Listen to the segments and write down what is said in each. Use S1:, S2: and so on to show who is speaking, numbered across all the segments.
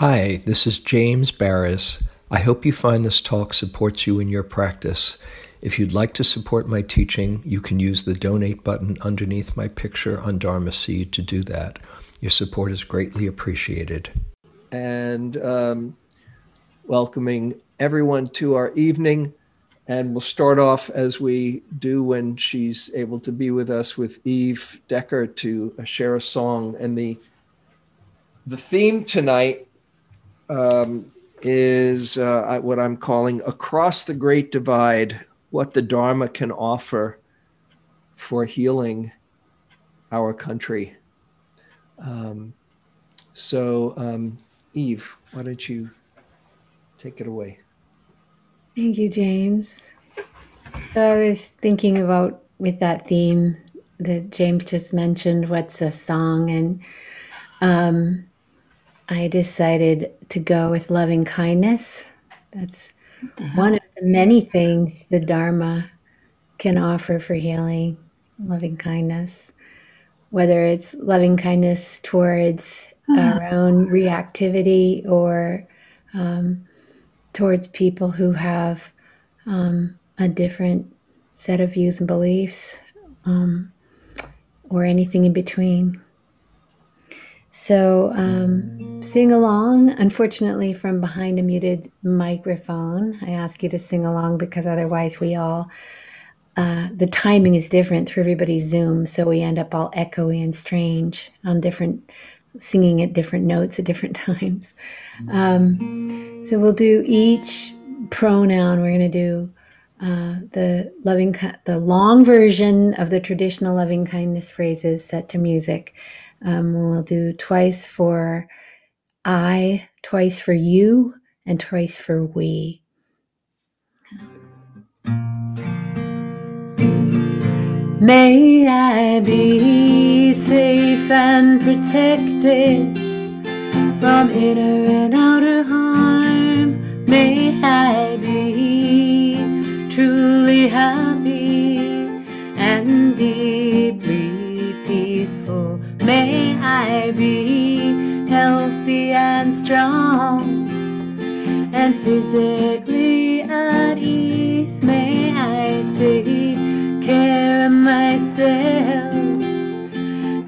S1: Hi, this is James Baraz. I hope you find this talk supports you in your practice. If you'd like to support my teaching, you can use the donate button underneath my picture on Dharma Seed to do that. Your support is greatly appreciated. And um, welcoming everyone to our evening. And we'll start off as we do when she's able to be with us with Eve Decker to share a song. And the the theme tonight um, is uh, what I'm calling Across the Great Divide What the Dharma Can Offer for Healing Our Country. Um, so, um, Eve, why don't you take it away?
S2: Thank you, James. So I was thinking about with that theme that James just mentioned, what's a song? And um, I decided to go with loving kindness. That's mm-hmm. one of the many things the Dharma can offer for healing, loving kindness. Whether it's loving kindness towards mm-hmm. our own reactivity or um, towards people who have um, a different set of views and beliefs, um, or anything in between. So um, sing along. Unfortunately, from behind a muted microphone, I ask you to sing along because otherwise we all uh, the timing is different through everybody's Zoom, so we end up all echoey and strange on different singing at different notes at different times. Um, so we'll do each pronoun. We're going to do uh, the loving, the long version of the traditional loving kindness phrases set to music. Um, we'll do twice for I, twice for you, and twice for we. May I be safe and protected from inner and outer harm. May I be truly happy and peaceful. May I be healthy and strong and physically at ease. May I take care of myself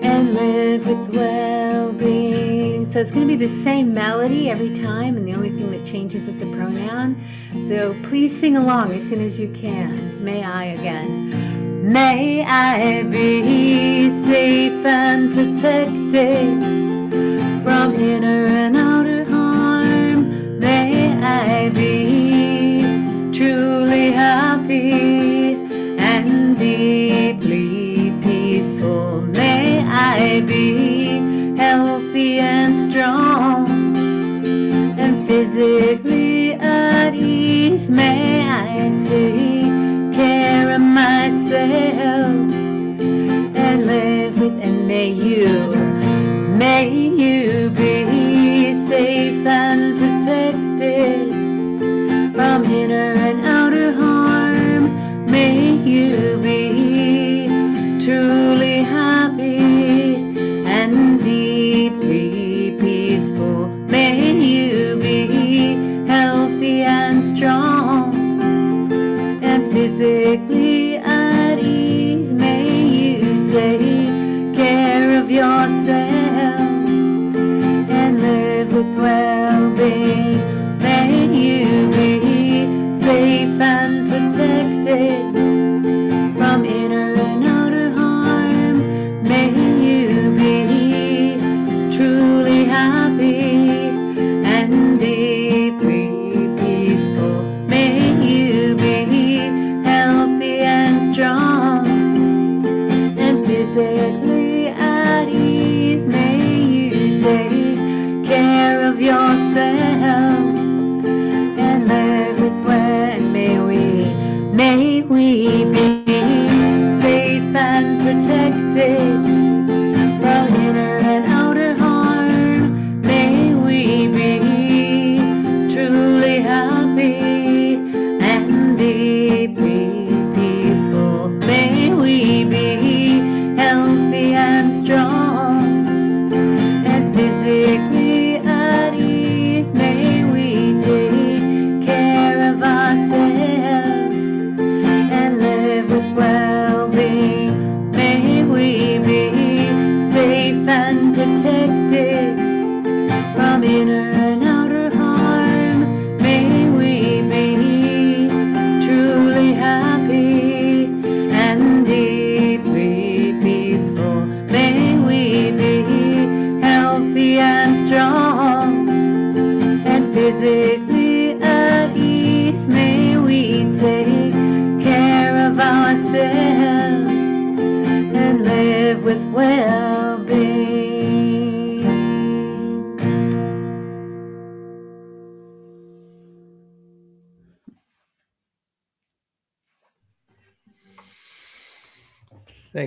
S2: and live with well being. So it's going to be the same melody every time, and the only thing that changes is the pronoun. So please sing along as soon as you can. May I again. May I be safe and protected from inner and outer harm. May I be truly happy and deeply peaceful. May I be healthy and strong and physically at ease. May I take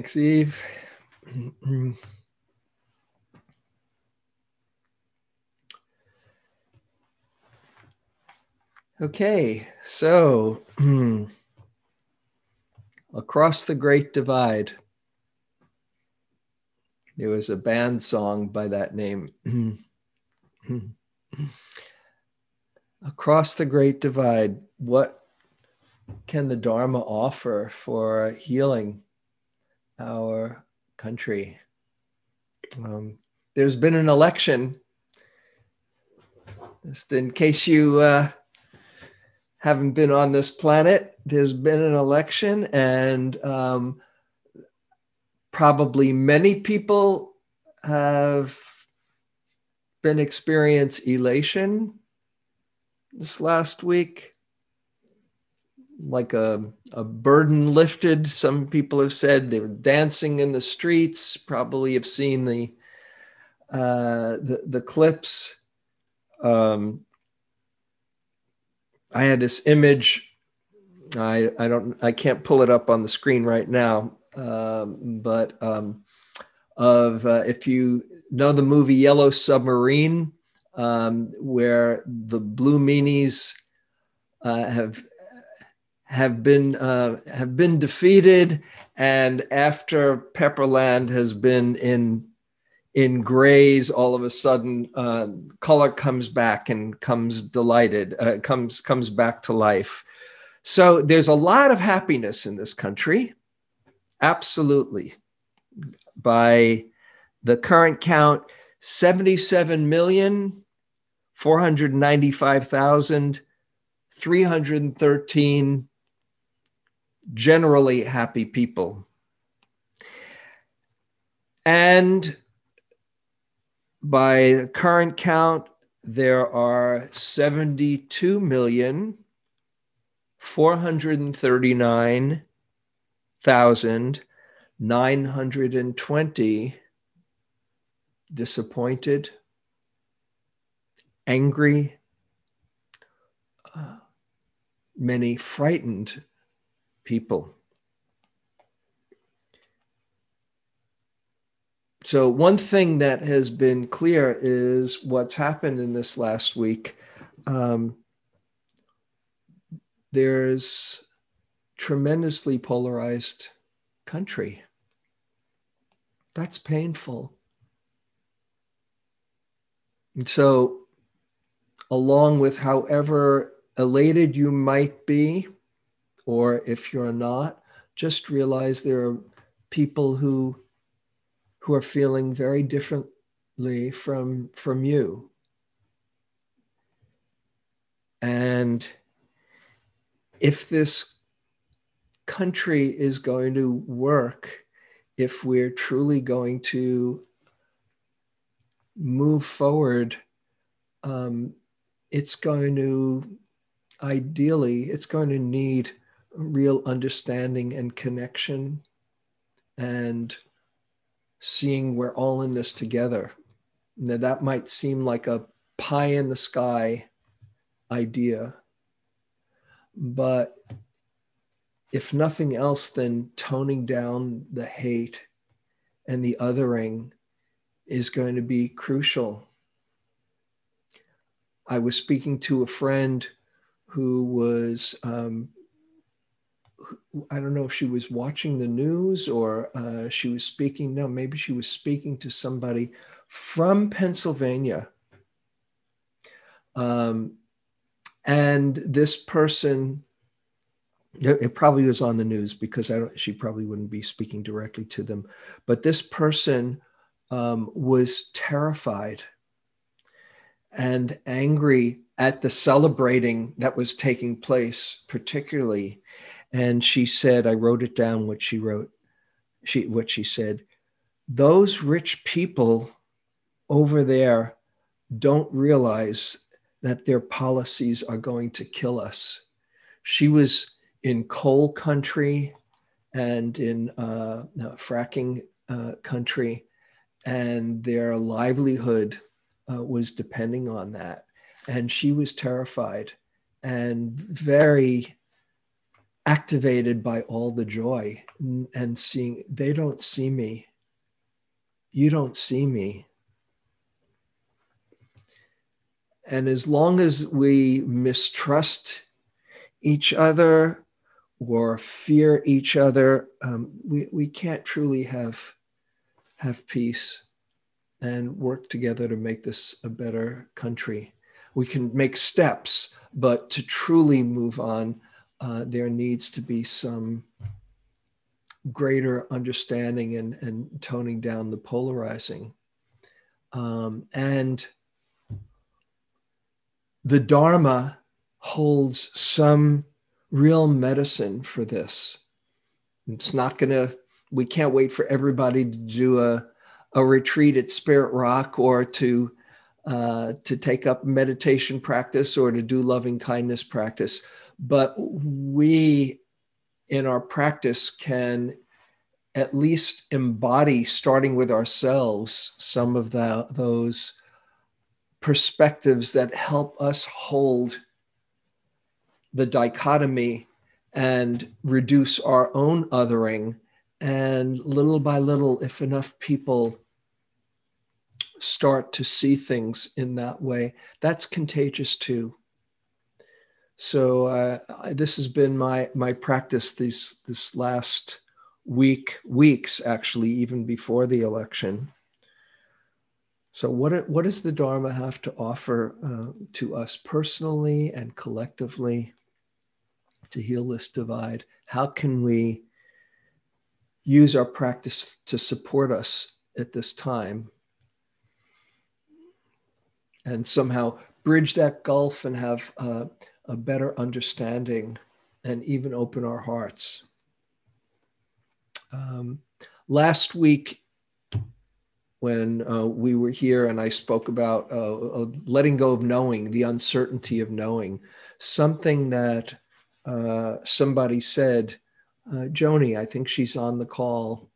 S1: Thanks, Eve. Okay, so across the Great Divide, there was a band song by that name. across the Great Divide, what can the Dharma offer for healing our country? Um, there's been an election. Just in case you uh, haven't been on this planet. There's been an election, and um, probably many people have been experience elation this last week like a, a burden lifted some people have said they were dancing in the streets probably have seen the uh, the, the clips um, I had this image. I I don't I can't pull it up on the screen right now, um, but um, of uh, if you know the movie Yellow Submarine, um, where the Blue Meanies uh, have have been uh, have been defeated, and after Pepperland has been in in grays, all of a sudden uh, color comes back and comes delighted, uh, comes comes back to life. So there's a lot of happiness in this country, absolutely. By the current count, 77 million 495,313 generally happy people. And by current count, there are 72 million 439,920 disappointed, angry, uh, many frightened people. So, one thing that has been clear is what's happened in this last week. Um, there's tremendously polarized country. That's painful. And so, along with however elated you might be, or if you're not, just realize there are people who who are feeling very differently from from you. And if this country is going to work if we're truly going to move forward um, it's going to ideally it's going to need real understanding and connection and seeing we're all in this together. Now, that might seem like a pie in the sky idea, but if nothing else, then toning down the hate and the othering is going to be crucial. I was speaking to a friend who was um, I don't know if she was watching the news or uh, she was speaking. No, maybe she was speaking to somebody from Pennsylvania. Um, and this person, it probably was on the news because I don't, she probably wouldn't be speaking directly to them. But this person um, was terrified and angry at the celebrating that was taking place, particularly and she said, I wrote it down what she wrote. She what she said, those rich people over there don't realize that their policies are going to kill us. She was in coal country and in uh, fracking uh, country, and their livelihood uh, was depending on that. And she was terrified and very activated by all the joy and seeing they don't see me. You don't see me. And as long as we mistrust each other or fear each other, um, we, we can't truly have, have peace and work together to make this a better country. We can make steps, but to truly move on, uh, there needs to be some greater understanding and, and toning down the polarizing. Um, and the Dharma holds some real medicine for this. It's not going to, we can't wait for everybody to do a, a retreat at Spirit Rock or to uh, to take up meditation practice or to do loving kindness practice. But we, in our practice, can at least embody, starting with ourselves, some of the, those perspectives that help us hold the dichotomy and reduce our own othering. And little by little, if enough people start to see things in that way, that's contagious too. So uh, this has been my my practice these this last week weeks actually even before the election. So what what does the Dharma have to offer uh, to us personally and collectively to heal this divide? How can we use our practice to support us at this time? and somehow bridge that gulf and have uh, a better understanding and even open our hearts. Um, last week, when uh, we were here and I spoke about uh, uh letting go of knowing, the uncertainty of knowing, something that uh, somebody said, uh, Joni, I think she's on the call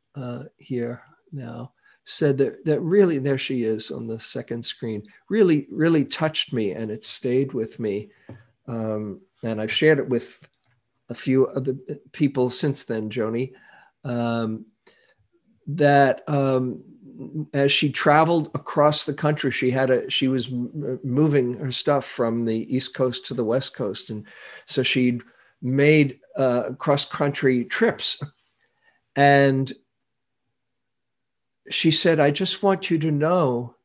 S1: here now said that that really there she is on the second screen really really touched me and it stayed with me um, and i've shared it with a few other people since then joni. Um, that um, as she traveled across the country she had a she was moving her stuff from the east coast to the west coast. And so she'd made uh, cross country trips. And she said, I just want you to know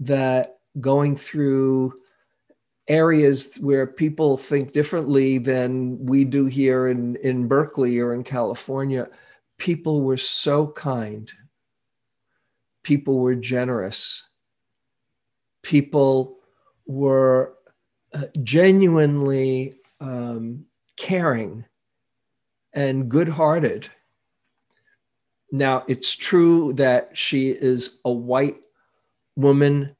S1: that going through areas where people think differently than we do here in, in Berkeley or in California, people were so kind. People were generous. People were uh, genuinely um, caring and good hearted now, it's true that she is a white woman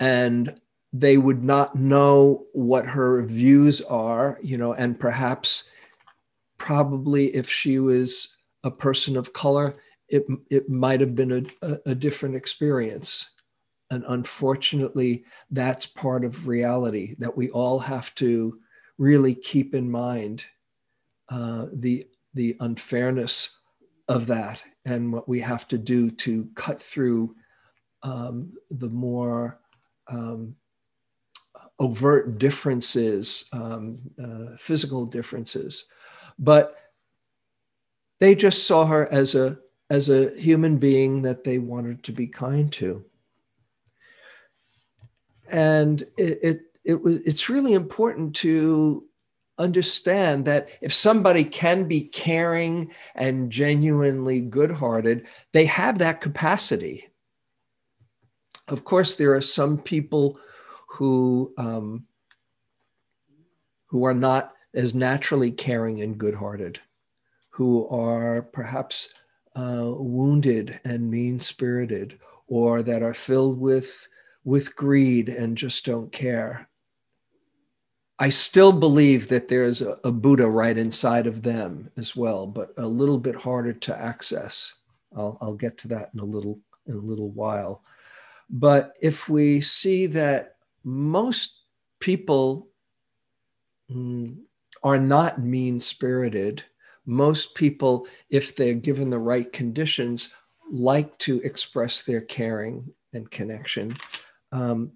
S1: and they would not know what her views are, you know, and perhaps, probably if she was a person of color, it, it might have been a, a, different experience. And unfortunately, that's part of reality that we all have to really keep in mind uh, the, the unfairness of that and what we have to do to cut through um, the more um, overt differences, um, uh, physical differences. But they just saw her as a as a human being that they wanted to be kind to. And it, it, it was it's really important to understand that if somebody can be caring and genuinely good hearted, they have that capacity. Of course, there are some people who, um, who are not as naturally caring and good hearted, who are perhaps uh, wounded and mean spirited, or that are filled with, with greed and just don't care. I still believe that there's a, a, Buddha right inside of them as well, but a little bit harder to access. I'll, I'll get to that in a little in a little while. But if we see that most people mm, are not mean spirited, most people, if they're given the right conditions, like to express their caring and connection, um,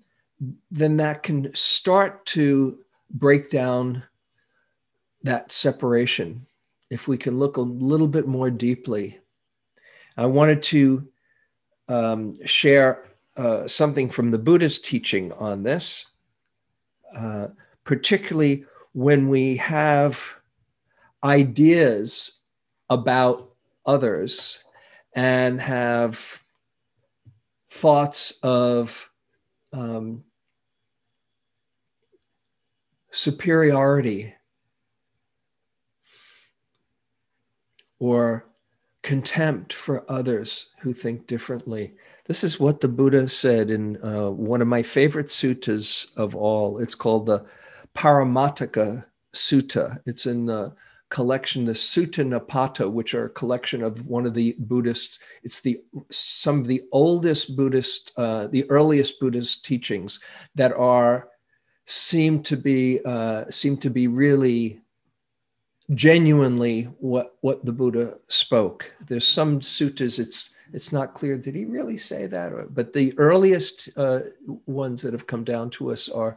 S1: then that can start to break down that separation. If we can look a little bit more deeply, I wanted to um, share uh, something from the Buddhist teaching on this, uh, particularly when we have ideas about others and have thoughts of um, superiority or contempt for others who think differently. This is what the Buddha said in uh, one of my favorite suttas of all. It's called the Paramatthaka Sutta. It's in the collection, the Sutta Nipata, which are a collection of one of the Buddhist. It's the some of the oldest Buddhist, uh, the earliest Buddhist teachings that are seem to be uh, seem to be really genuinely what what the Buddha spoke. There's some suttas it's it's not clear did he really say that, but the earliest uh, ones that have come down to us are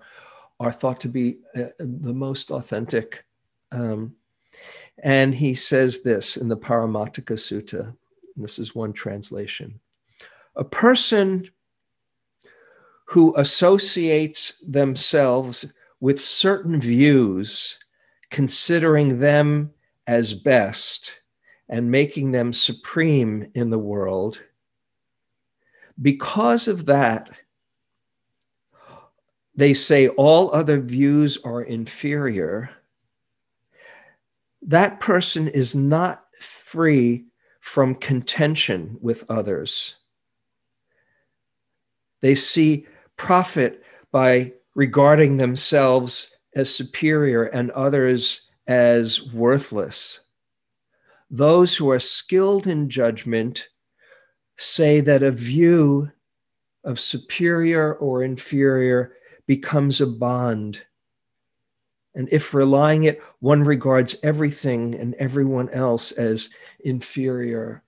S1: are thought to be uh, the most authentic. Um, and he says this in the Paramatthaka Sutta. This is one translation. A person who associates themselves with certain views, considering them as best and making them supreme in the world. Because of that, they say all other views are inferior. That person is not free from contention with others. They see profit by regarding themselves as superior and others as worthless. Those who are skilled in judgment say that a view of superior or inferior becomes a bond. And if relying it, one regards everything and everyone else as inferior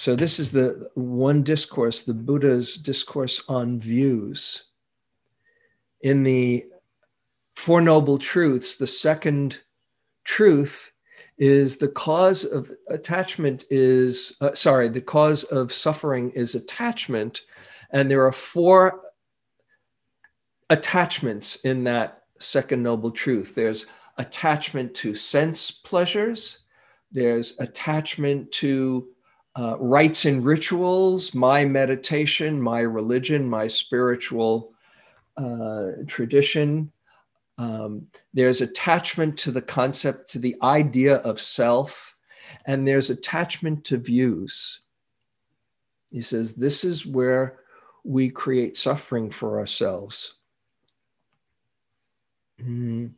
S1: so, this is the one discourse, the Buddha's discourse on views. In the Four Noble Truths, the second truth is the cause of attachment is, uh, sorry, the cause of suffering is attachment. And there are four attachments in that second noble truth there's attachment to sense pleasures, there's attachment to uh, rites and rituals, my meditation, my religion, my spiritual uh, tradition. Um, there's attachment to the concept, to the idea of self, and there's attachment to views. He says, This is where we create suffering for ourselves. Mm-hmm.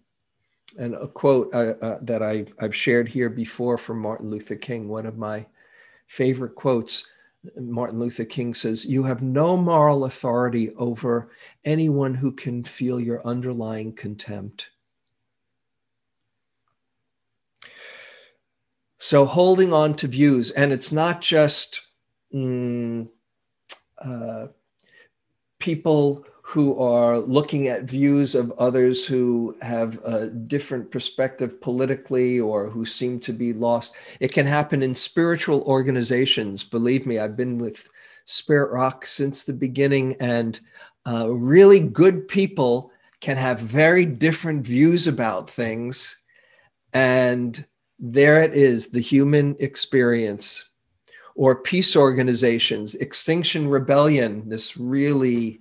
S1: And a quote uh, uh, that I've, I've shared here before from Martin Luther King, one of my favorite quotes. Martin Luther King says, You have no moral authority over anyone who can feel your underlying contempt. So, holding on to views, and it's not just mm, uh, people who are looking at views of others who have a different perspective politically or who seem to be lost. It can happen in spiritual organizations. Believe me, I've been with Spirit Rock since the beginning, and uh, really good people can have very different views about things. And there it is the human experience. Or peace organizations, Extinction Rebellion, this really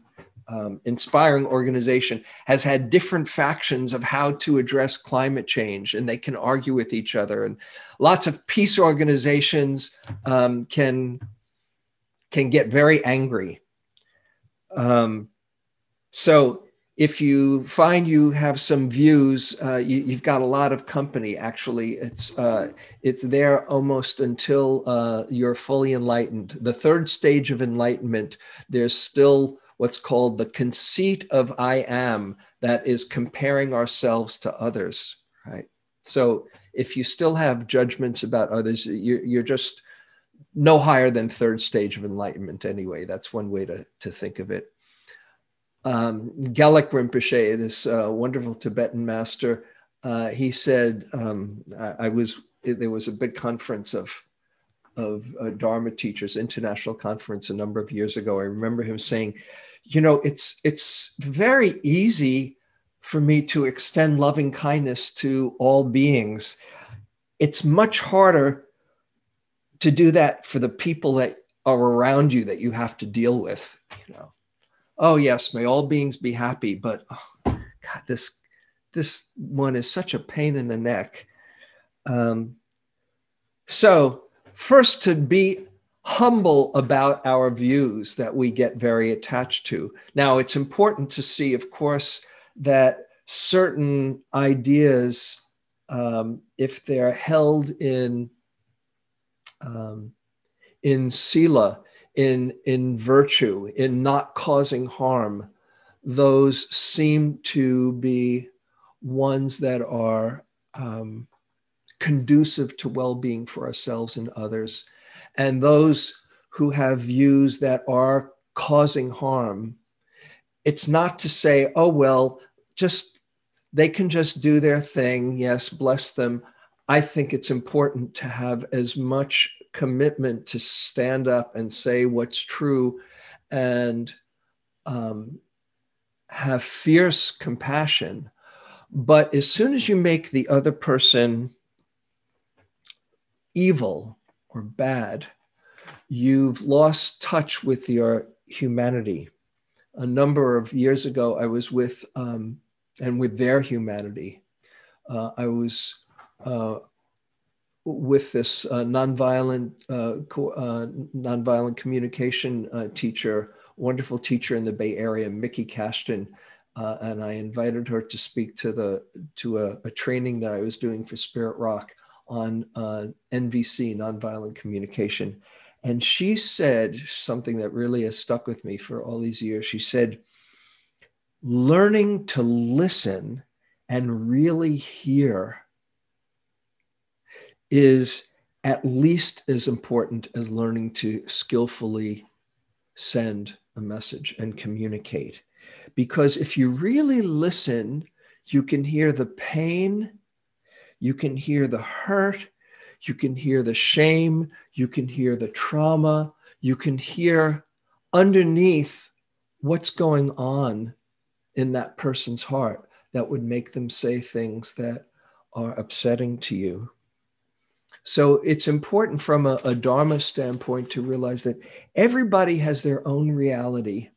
S1: um, inspiring organization has had different factions of how to address climate change and they can argue with each other and lots of peace organizations um, can can get very angry. Um, so if you find you have some views, uh, you, have got a lot of company. Actually, it's uh, it's there almost until uh, you're fully enlightened. The third stage of enlightenment, there's still what's called the conceit of I am, that is comparing ourselves to others. Right. So if you still have judgments about others, you're, you're just no higher than third stage of enlightenment anyway. That's one way to to think of it um, Gelek Rinpoche, this uh, wonderful Tibetan master, uh, he said, um, I, I, was, there was a big conference of, of uh, Dharma teachers, international conference a number of years ago. I remember him saying, you know, it's, it's very easy for me to extend loving kindness to all beings. It's much harder to do that for the people that are around you that you have to deal with, you know oh yes may all beings be happy but oh, god this this one is such a pain in the neck. Um, so first to be humble about our views that we get very attached to. Now it's important to see of course that certain ideas um, if they're held in um, in sila in in virtue in not causing harm those seem to be ones that are um, conducive to well-being for ourselves and others. And those who have views that are causing harm it's not to say oh well just they can just do their thing. Yes bless them. I think it's important to have as much commitment to stand up and say what's true and um, have fierce compassion. But as soon as you make the other person evil or bad, you've lost touch with your humanity. A number of years ago, I was with, um, and with their humanity. Uh, I was uh, with this uh, nonviolent uh, co- uh, nonviolent communication uh, teacher, wonderful teacher in the Bay Area, Miki Kashtan, uh, and I invited her to speak to the to a, a training that I was doing for Spirit Rock on uh, NVC, nonviolent communication, and she said something that really has stuck with me for all these years. She said, "Learning to listen and really hear." Is at least as important as learning to skillfully send a message and communicate. Because if you really listen, you can hear the pain, you can hear the hurt, you can hear the shame, you can hear the trauma, you can hear underneath what's going on in that person's heart that would make them say things that are upsetting to you. So it's important from a, a Dharma standpoint to realize that everybody has their own reality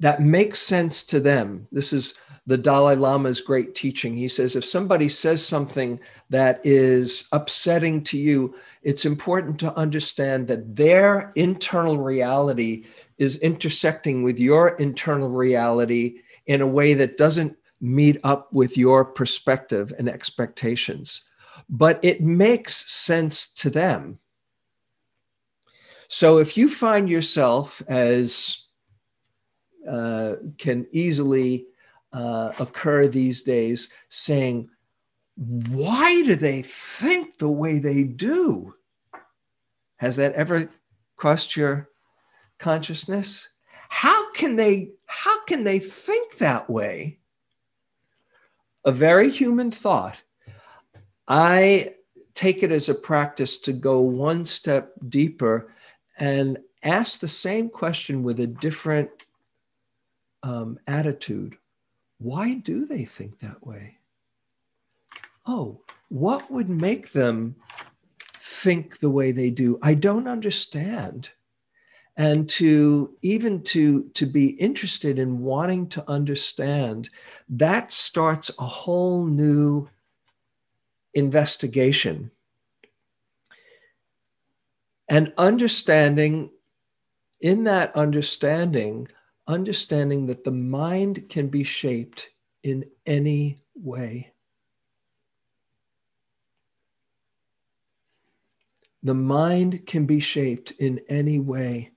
S1: that makes sense to them. This is the Dalai Lama's great teaching. He says if somebody says something that is upsetting to you, it's important to understand that their internal reality is intersecting with your internal reality in a way that doesn't meet up with your perspective and expectations but it makes sense to them. So if you find yourself as uh, can easily uh, occur these days saying, why do they think the way they do? Has that ever crossed your consciousness? How can they how can they think that way? A very human thought I take it as a practice to go one step deeper and ask the same question with a different um, attitude. Why do they think that way? Oh, what would make them think the way they do? I don't understand. And to even to, to be interested in wanting to understand, that starts a whole new investigation and understanding in that understanding understanding that the mind can be shaped in any way. The mind can be shaped in any way.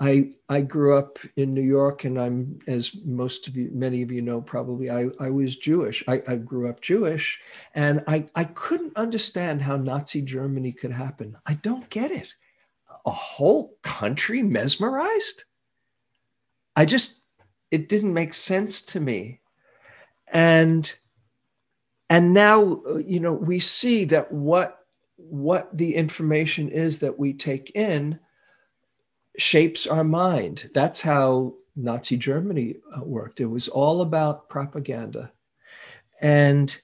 S1: I I grew up in New York, and I'm as most of you, many of you know, probably I, I was Jewish. I, I grew up Jewish, and I I couldn't understand how Nazi Germany could happen. I don't get it. A whole country mesmerized. I just it didn't make sense to me, and and now you know we see that what what the information is that we take in shapes our mind. That's how Nazi Germany uh, worked. It was all about propaganda. And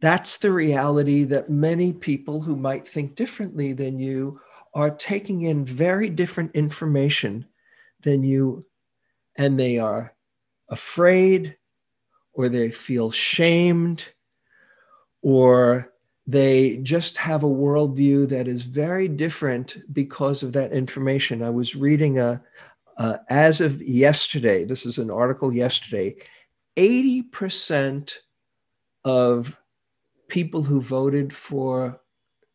S1: that's the reality that many people who might think differently than you are taking in very different information than you, and they are afraid or they feel shamed or they just have a worldview that is very different because of that information. I was reading a, uh, as of yesterday, this is an article yesterday, 80% of people who voted for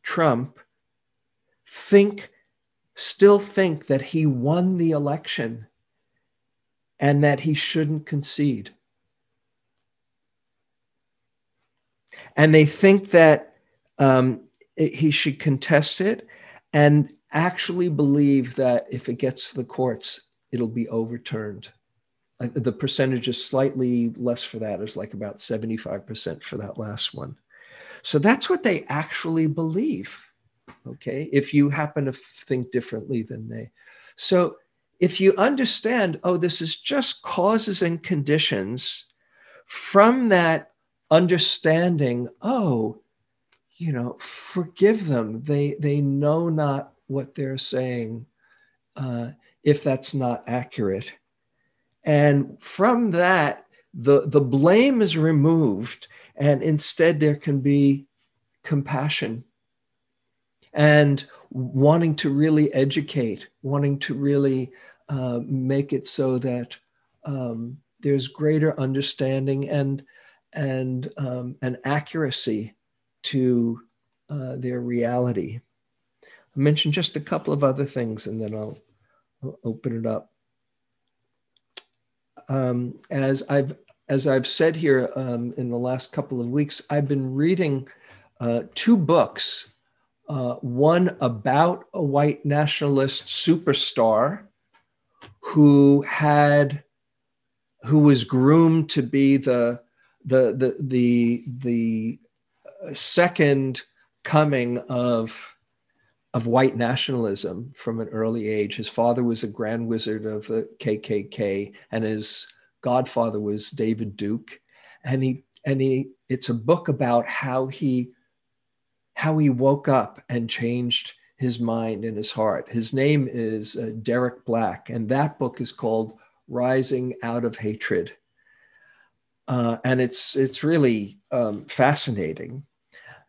S1: Trump think, still think that he won the election and that he shouldn't concede. And they think that um, it, he should contest it and actually believe that if it gets to the courts, it'll be overturned. The percentage is slightly less for that, is like about 75% for that last one. So that's what they actually believe. Okay. If you happen to think differently than they. So if you understand, oh, this is just causes and conditions from that understanding, oh, you know, forgive them. They they know not what they're saying uh, if that's not accurate. And from that, the the blame is removed, and instead there can be compassion and wanting to really educate, wanting to really uh, make it so that um, there's greater understanding and and um, and accuracy to uh, their reality. I mentioned just a couple of other things and then I'll, I'll open it up. Um, as I've as I've said here um, in the last couple of weeks, I've been reading uh, two books. Uh, one about a white nationalist superstar who had who was groomed to be the the the the the second coming of of white nationalism from an early age. His father was a grand wizard of the KKK, and his godfather was David Duke. And he and he it's a book about how he how he woke up and changed his mind and his heart. His name is uh, Derek Black, and that book is called Rising Out of Hatred. Uh, and it's it's really um, fascinating.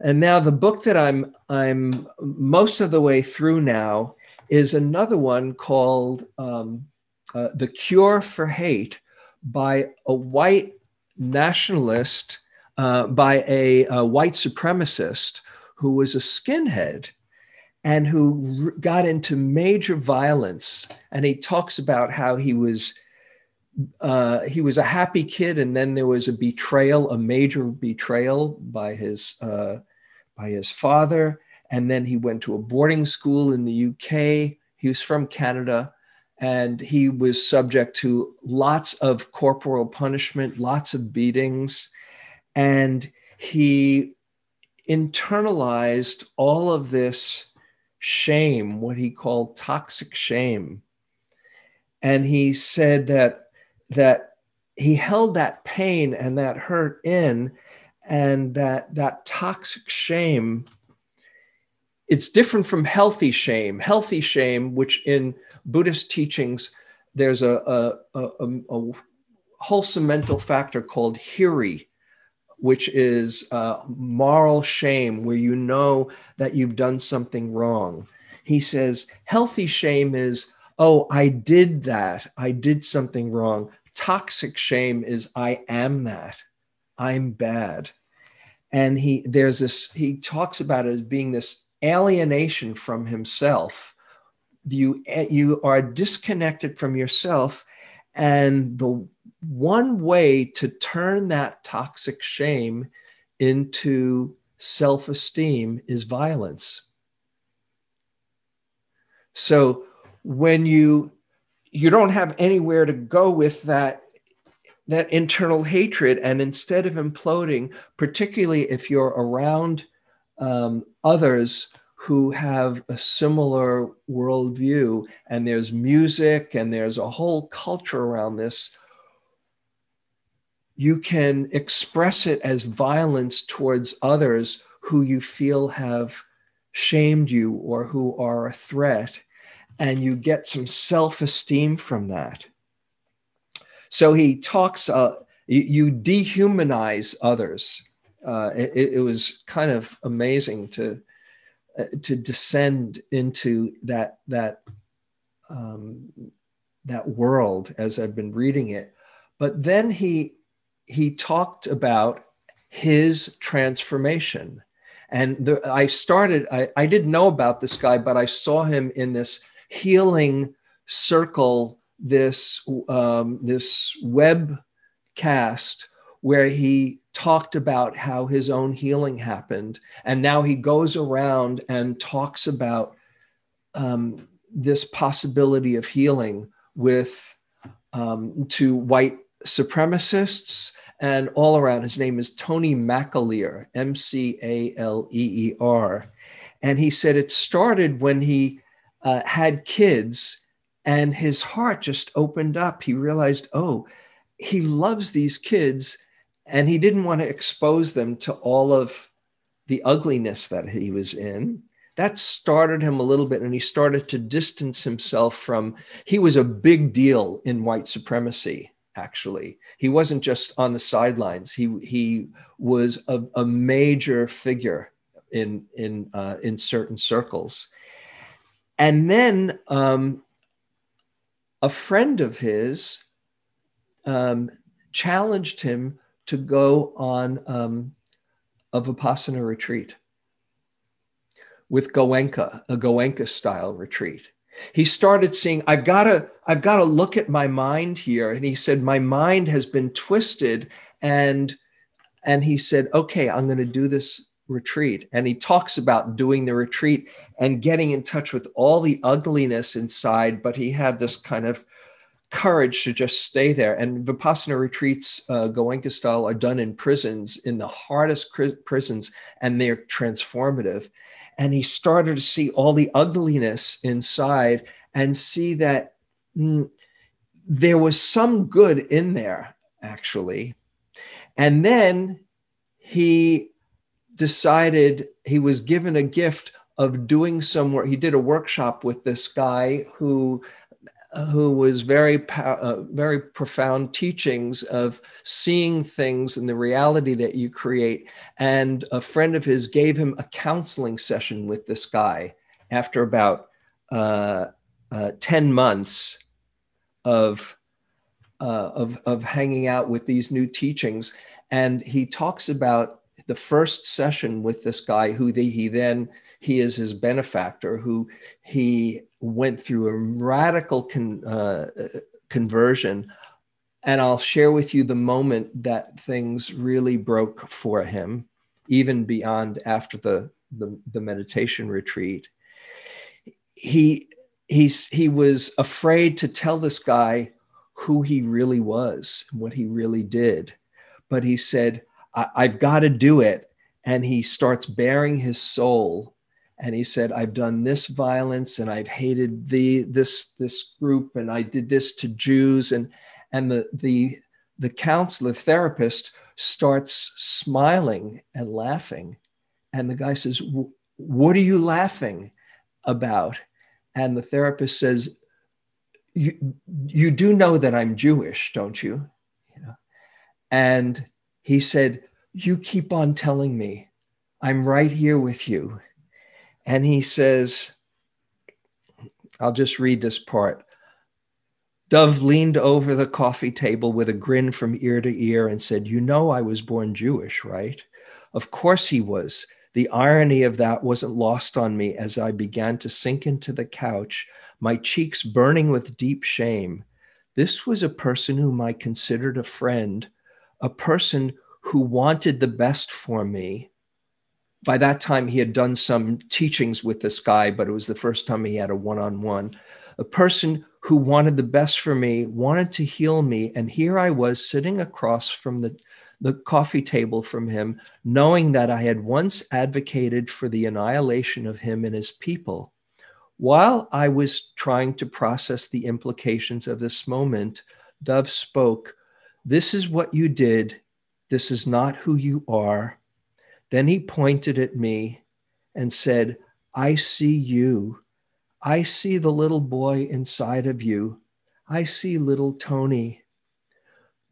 S1: And now the book that I'm I'm most of the way through now is another one called um, uh, "The Cure for Hate" by a white nationalist, uh, by a, a, white supremacist who was a skinhead and who got into major violence. And he talks about how he was. Uh, he was a happy kid, and then there was a betrayal, a major betrayal by his uh, by his father. And then he went to a boarding school in the UK. He was from Canada and he was subject to lots of corporal punishment, lots of beatings. And he internalized all of this shame, what he called toxic shame. And he said that, that he held that pain and that hurt in and that that toxic shame it's different from healthy shame healthy shame which in buddhist teachings there's a, a, a, a wholesome mental factor called hiri which is uh, moral shame where you know that you've done something wrong he says healthy shame is oh, I did that. I did something wrong. Toxic shame is I am that. I'm bad. And he there's this he talks about it as being this alienation from himself. You you are disconnected from yourself and the one way to turn that toxic shame into self-esteem is violence. So when you you don't have anywhere to go with that that internal hatred and instead of imploding particularly if you're around um, others who have a similar worldview and there's music and there's a whole culture around this you can express it as violence towards others who you feel have shamed you or who are a threat and you get some self esteem from that. So he talks, uh, you, you, dehumanize others. Uh, it, it, was kind of amazing to uh, to descend into that that um, that world as I've been reading it. But then he he talked about his transformation. And the, I started, I, I didn't know about this guy, but I saw him in this healing circle this um, this webcast where he talked about how his own healing happened, and now he goes around and talks about um, this possibility of healing with um, to white supremacists and all around. His name is Tony McAleer, M C A L E E R. And he said it started when he uh, had kids and his heart just opened up. He realized, oh, he loves these kids and he didn't want to expose them to all of the ugliness that he was in. That started him a little bit and he started to distance himself from, he was a big deal in white supremacy actually. He wasn't just on the sidelines. He he was a, a major figure in in uh, in certain circles. And then um, a friend of his um, challenged him to go on um, a Vipassana retreat with Goenka, a Goenka style retreat. He started seeing, I've got to, I've got to look at my mind here. And he said, my mind has been twisted. And and he said, okay, I'm going to do this retreat. And he talks about doing the retreat and getting in touch with all the ugliness inside, but he had this kind of courage to just stay there. And Vipassana retreats, uh, Goenka style, are done in prisons, in the hardest prisons, and they're transformative. And he started to see all the ugliness inside and see that mm, there was some good in there, actually. And then he decided he was given a gift of doing some work. He did a workshop with this guy who who was very uh, very profound teachings of seeing things and the reality that you create and a friend of his gave him a counseling session with this guy after about uh, uh, 10 months of, uh, of of hanging out with these new teachings and he talks about the first session with this guy who the, he then he is his benefactor who he went through a radical con, uh, conversion. And i'll share with you the moment that things really broke for him even beyond after the the, the meditation retreat. He he's he was afraid to tell this guy who he really was what he really did. But he said I, I've got to do it. And he starts baring his soul. And he said i've done this violence and i've hated the this this group and i did this to jews. And and the the the counselor therapist starts smiling and laughing. And the guy says what are you laughing about? And the therapist says you you do know that i'm jewish don't you? You know? And he said you keep on telling me, I'm right here with you. And he says, I'll just read this part. Dov leaned over the coffee table with a grin from ear to ear and said, You know, I was born Jewish, right? Of course he was. The irony of that wasn't lost on me as I began to sink into the couch, my cheeks burning with deep shame. This was a person whom I considered a friend, a person who wanted the best for me. By that time, he had done some teachings with this guy, but it was the first time he had a one on one. A person who wanted the best for me, wanted to heal me. And here I was sitting across from the the coffee table from him, knowing that I had once advocated for the annihilation of him and his people. While I was trying to process the implications of this moment, Dov spoke, This is what you did. This is not who you are. Then he pointed at me and said, I see you. I see the little boy inside of you. I see little Tony.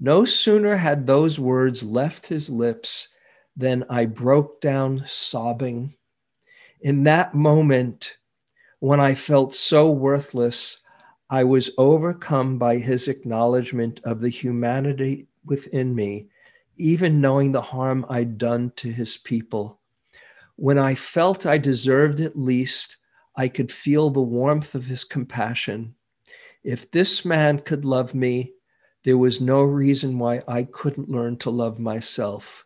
S1: No sooner had those words left his lips than I broke down sobbing. In that moment, when I felt so worthless, I was overcome by his acknowledgement of the humanity within me, even knowing the harm I'd done to his people. When I felt I deserved it least, I could feel the warmth of his compassion. If this man could love me, there was no reason why I couldn't learn to love myself.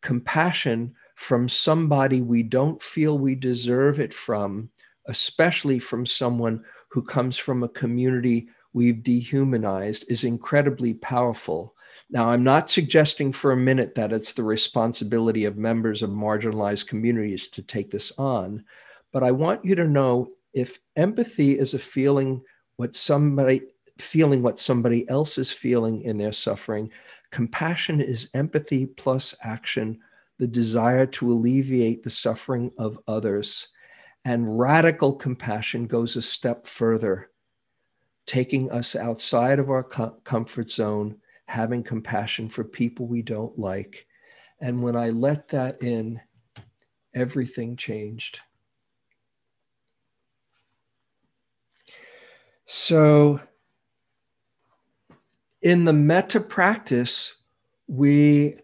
S1: Compassion from somebody we don't feel we deserve it from, especially from someone who comes from a community we've dehumanized, is incredibly powerful. Now, I'm not suggesting for a minute that it's the responsibility of members of marginalized communities to take this on, but I want you to know if empathy is a feeling what somebody feeling what somebody else is feeling in their suffering. Compassion is empathy plus action, the desire to alleviate the suffering of others. And radical compassion goes a step further, taking us outside of our comfort zone, having compassion for people we don't like. And when I let that in, everything changed. So, in the metta practice, we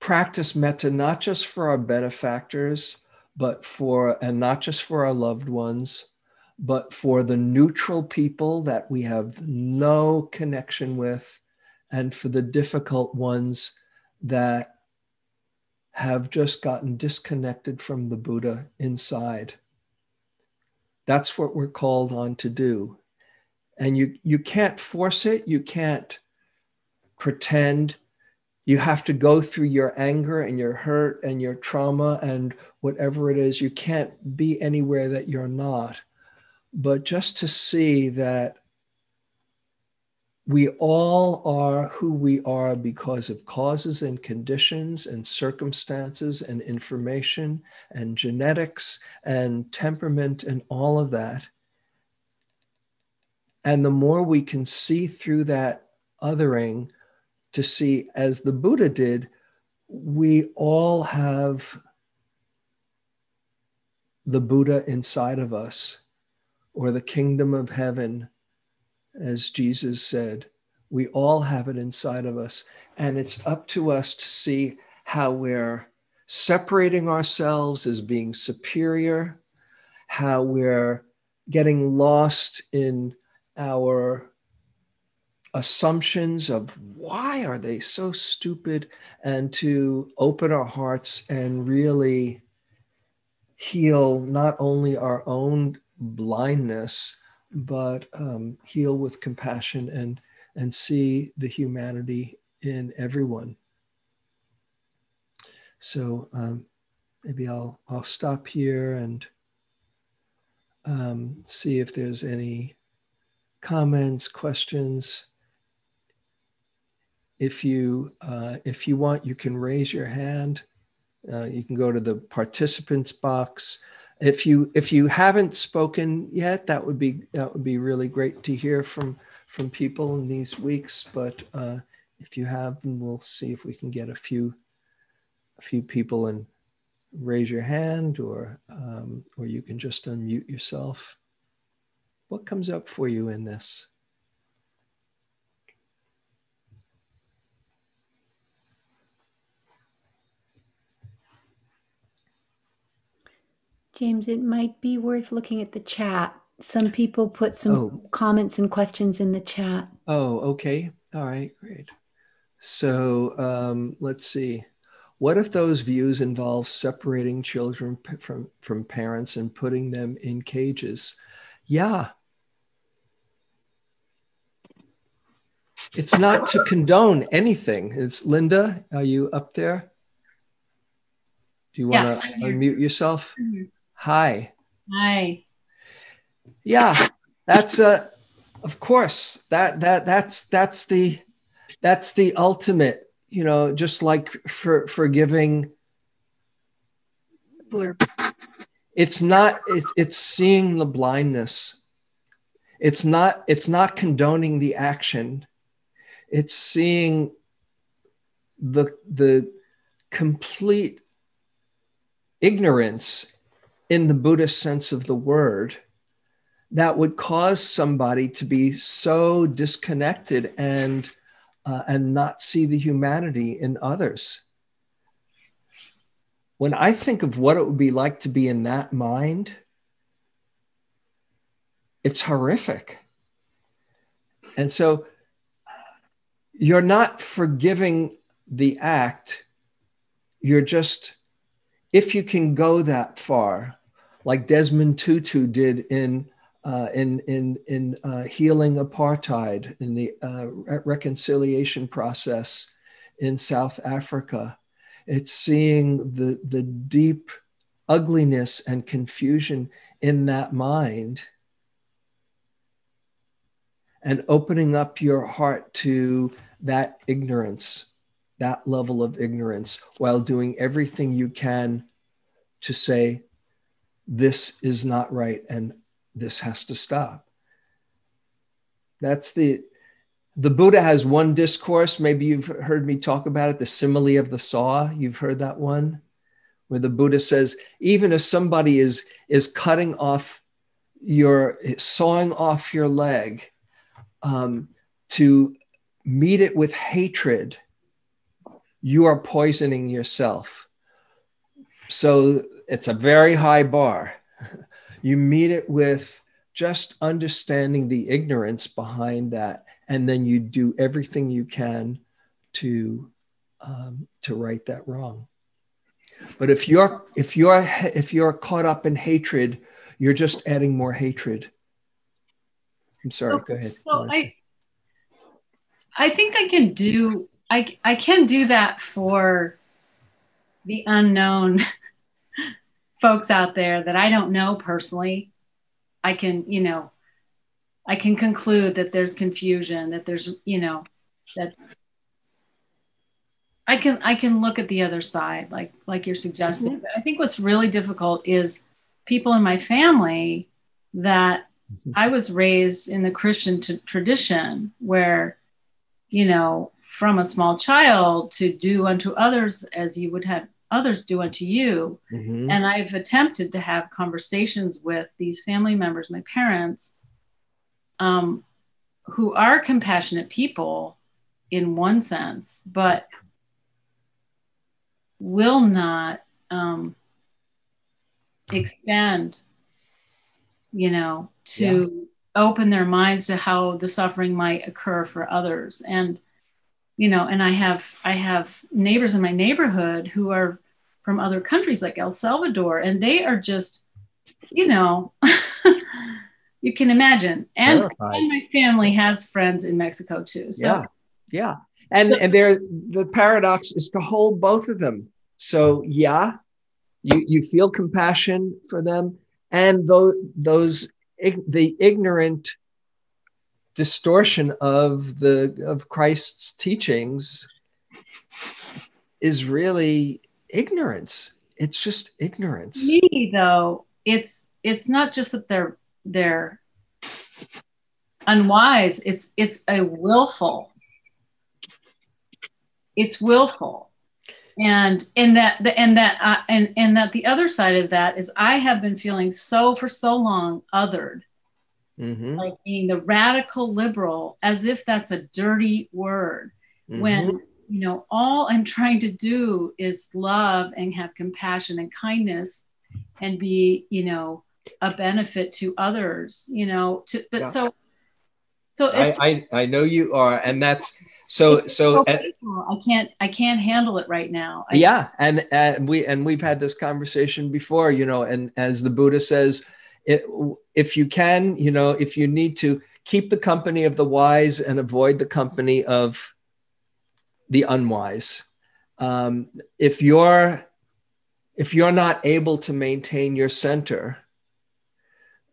S1: practice metta not just for our benefactors, but for, and not just for our loved ones, but for the neutral people that we have no connection with, and for the difficult ones that have just gotten disconnected from the Buddha inside. That's what we're called on to do and you you can't force it you can't pretend you have to go through your anger and your hurt and your trauma and whatever it is. You can't be anywhere that you're not. But just to see that we all are who we are because of causes and conditions and circumstances and information and genetics and temperament and all of that. And the more we can see through that othering to see, as the Buddha did, we all have the Buddha inside of us, or the kingdom of heaven, as Jesus said. We all have it inside of us. And it's up to us to see how we're separating ourselves as being superior, how we're getting lost in our assumptions of why are they so stupid and to open our hearts and really heal not only our own blindness but um, heal with compassion and and see the humanity in everyone so um, maybe i'll i'll stop here and um, see if there's any comments, questions. If you uh, if you want, you can raise your hand. Uh, you can go to the participants box. If you if you haven't spoken yet, that would be that would be really great to hear from from people in these weeks. But uh, if you have, we'll see if we can get a few a few people and raise your hand, or um, or you can just unmute yourself. What comes up for you in this?
S2: James, it might be worth looking at the chat. Some people put some
S1: Oh.
S2: comments and questions in the chat.
S1: Oh, okay. All right, great. So um, let's see. What if those views involve separating children from, from parents and putting them in cages? Yeah. It's not to condone anything. It's Linda, are you up there? Do you want to
S3: I'm here.
S1: unmute yourself? Hi.
S3: Hi.
S1: Yeah, that's uh of course. That that that's that's the that's the ultimate, you know, just like for forgiving it's not it's it's seeing the blindness. It's not it's not condoning the action. It's seeing the the complete ignorance in the Buddhist sense of the word that would cause somebody to be so disconnected and uh, and not see the humanity in others. When I think of what it would be like to be in that mind, it's horrific. And so you're not forgiving the act, you're just, if you can go that far, like Desmond Tutu did in uh, in in in uh, healing apartheid in the uh, re- reconciliation process in South Africa. It's seeing the the deep ugliness and confusion in that mind and opening up your heart to that ignorance, that level of ignorance, while doing everything you can to say, this is not right and this has to stop. That's the the Buddha has one discourse. Maybe you've heard me talk about it, the simile of the saw. You've heard that one, where the Buddha says, even if somebody is is cutting off your sawing off your leg, um, to meet it with hatred, you are poisoning yourself. So it's a very high bar. You meet it with just understanding the ignorance behind that, and then you do everything you can to um, to right that wrong. But if you're if you're if you're caught up in hatred, you're just adding more hatred. I'm sorry.
S3: So-
S1: go ahead.
S3: So I, I think I can do I I can do that for the unknown folks out there that I don't know personally. I can, you know, I can conclude that there's confusion, that there's, you know, that I can I can look at the other side, like like you're suggesting. Mm-hmm. But I think what's really difficult is people in my family that mm-hmm. I was raised in the Christian t- tradition where, you know, from a small child to do unto others as you would have others do unto you.
S1: Mhm.
S3: And I've attempted to have conversations with these family members, my parents, um, who are compassionate people in one sense, but will not um, extend, you know, to open their minds to how the suffering might occur for others. And, you know, and I have I have neighbors in my neighborhood who are from other countries like El Salvador, and they are just, you know, you can imagine. And, and my family has friends in Mexico too. So
S1: yeah yeah and and there's the paradox is to hold both of them so yeah you you feel compassion for them and those those the ignorant distortion of the of christ's teachings is really ignorance. It's just ignorance.
S3: Me though it's it's not just that they're they're unwise. It's it's a willful. It's willful. And and that the and that uh, and and that the other side of that is i have been feeling so for so long othered.
S1: Mhm,
S3: like being the radical liberal as if that's a dirty word when
S1: mhm.
S3: You know all i'm trying to do is love and have compassion and kindness and be you know a benefit to others you know to but yeah. so
S1: so I, I, I know you are and that's so so
S3: I can't I can't handle it right now.
S1: I yeah, just, and and we and we've had this conversation before, you know, and as the Buddha says, it, if you can, you know, if you need to keep the company of the wise and avoid the company of the unwise. Um, if you're if you're not able to maintain your center,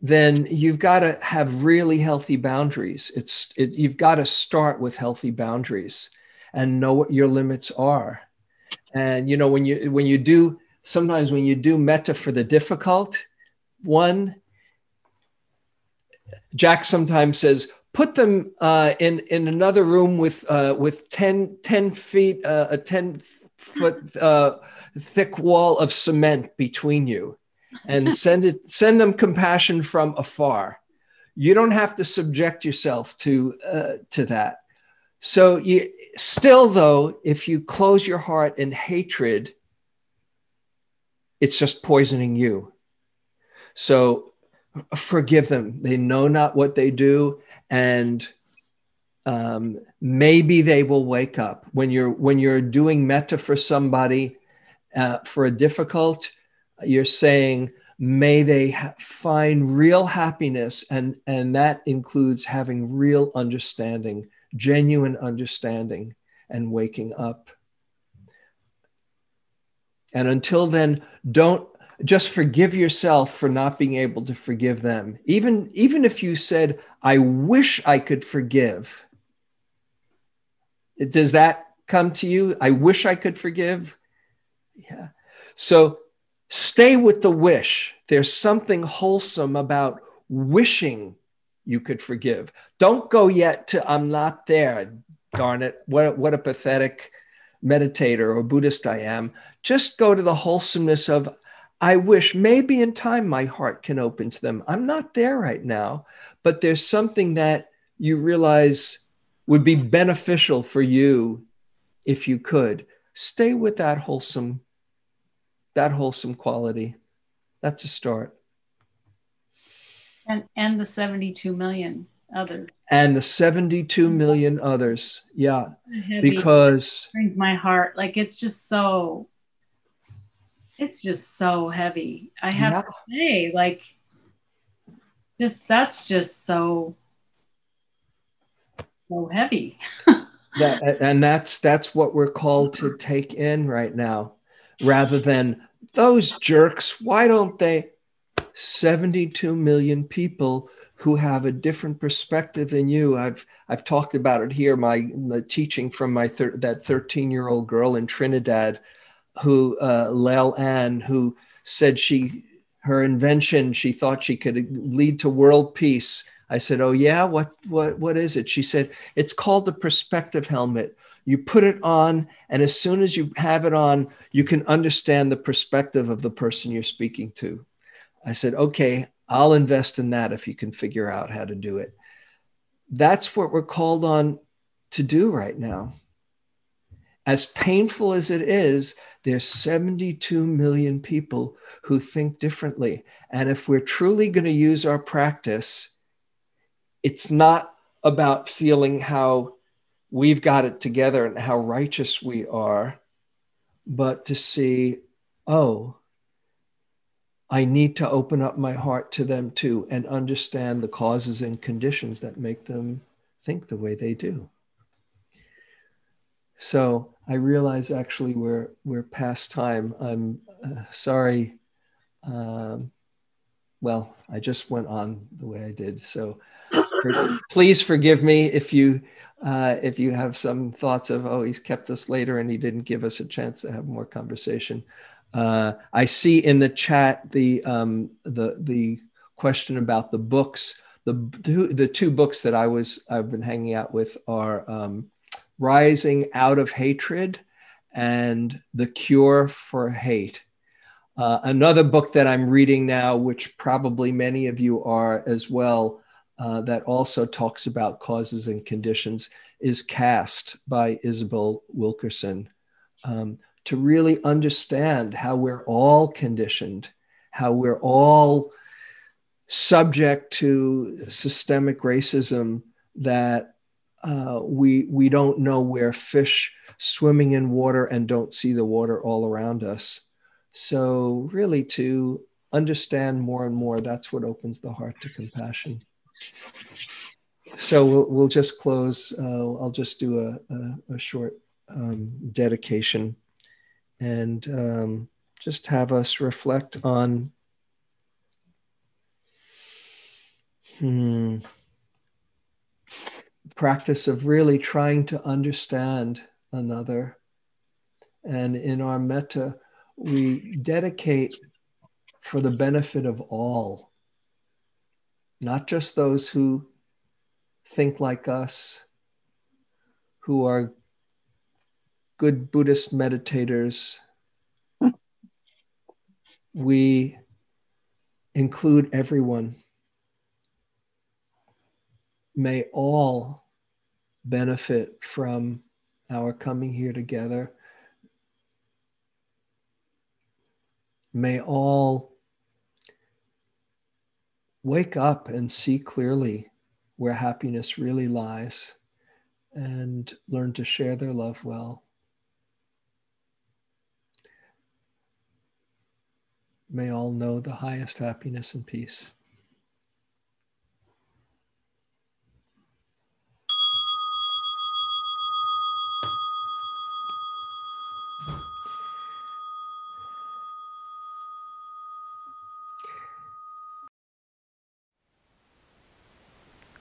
S1: then you've got to have really healthy boundaries. It's it, you've got to start with healthy boundaries and know what your limits are. And you know when you when you do sometimes when you do metta for the difficult one, Jack sometimes says put them uh, in in another room with uh, with 10, 10 feet uh, a ten foot uh, thick wall of cement between you and send it send them compassion from afar. You don't have to subject yourself to uh, to that. So you still though if you close your heart in hatred it's just poisoning you. So forgive them. They know not what they do and um, maybe they will wake up. When you're when you're doing metta for somebody uh, for a difficult you're saying may they ha- find real happiness and and that includes having real understanding genuine understanding and waking up. And until then don't just forgive yourself for not being able to forgive them even even if you said i wish i could forgive does that come to you i wish i could forgive yeah so Stay with the wish. There's something wholesome about wishing you could forgive. Don't go yet to I'm not there. Darn it. What, what a pathetic meditator or Buddhist I am. Just go to the wholesomeness of I wish maybe in time my heart can open to them. I'm not there right now, but there's something that you realize would be beneficial for you if you could. Stay with that wholesome that wholesome quality. That's a start.
S3: And and the 72 million others.
S1: And the 72 million others. Yeah. Because
S3: brings my heart. Like it's just so it's just so heavy. I have yeah. to say, like just that's just so so heavy.
S1: that and that's that's what we're called to take in right now rather than those jerks, why don't they? 72 million people who have a different perspective than you. I've I've talked about it here. My, my teaching from my thir- that 13 year old girl in Trinidad, who uh, Lel Ann, who said she her invention she thought she could lead to world peace. I said, "Oh yeah, what what what is it?" She said, "It's called the perspective helmet. You put it on and as soon as you have it on you can understand the perspective of the person you're speaking to. I said okay i'll invest in that if you can figure out how to do it. That's what we're called on to do right now as painful as it is there's 72 million people who think differently and if we're truly going to use our practice it's not about feeling how we've got it together and how righteous we are, but to see, oh, I need to open up my heart to them too and understand the causes and conditions that make them think the way they do. So I realize actually we're we're past time. I'm uh, sorry. Um, well, I just went on the way I did. So please forgive me if you uh, if you have some thoughts of oh he's kept us later and he didn't give us a chance to have more conversation. Uh, I see in the chat the um, the the question about the books. The the two books that I was I've been hanging out with are um, Rising Out of Hatred and The Cure for Hate. Uh, another book that I'm reading now, which probably many of you are as well, uh, that also talks about causes and conditions is Caste by Isabel Wilkerson. Um, to really understand how we're all conditioned how we're all subject to systemic racism that uh, we we don't know where fish swimming in water and don't see the water all around us. So really to understand more and more, that's what opens the heart to compassion. So we'll, we'll just close. Uh, I'll just do a, a, a short um, dedication and um, just have us reflect on hmm, practice of really trying to understand another. And in our metta, we dedicate for the benefit of all, not just those who think like us, who are good Buddhist meditators. we include everyone. May all benefit from our coming here together. May all wake up and see clearly where happiness really lies and learn to share their love well. May all know the highest happiness and peace.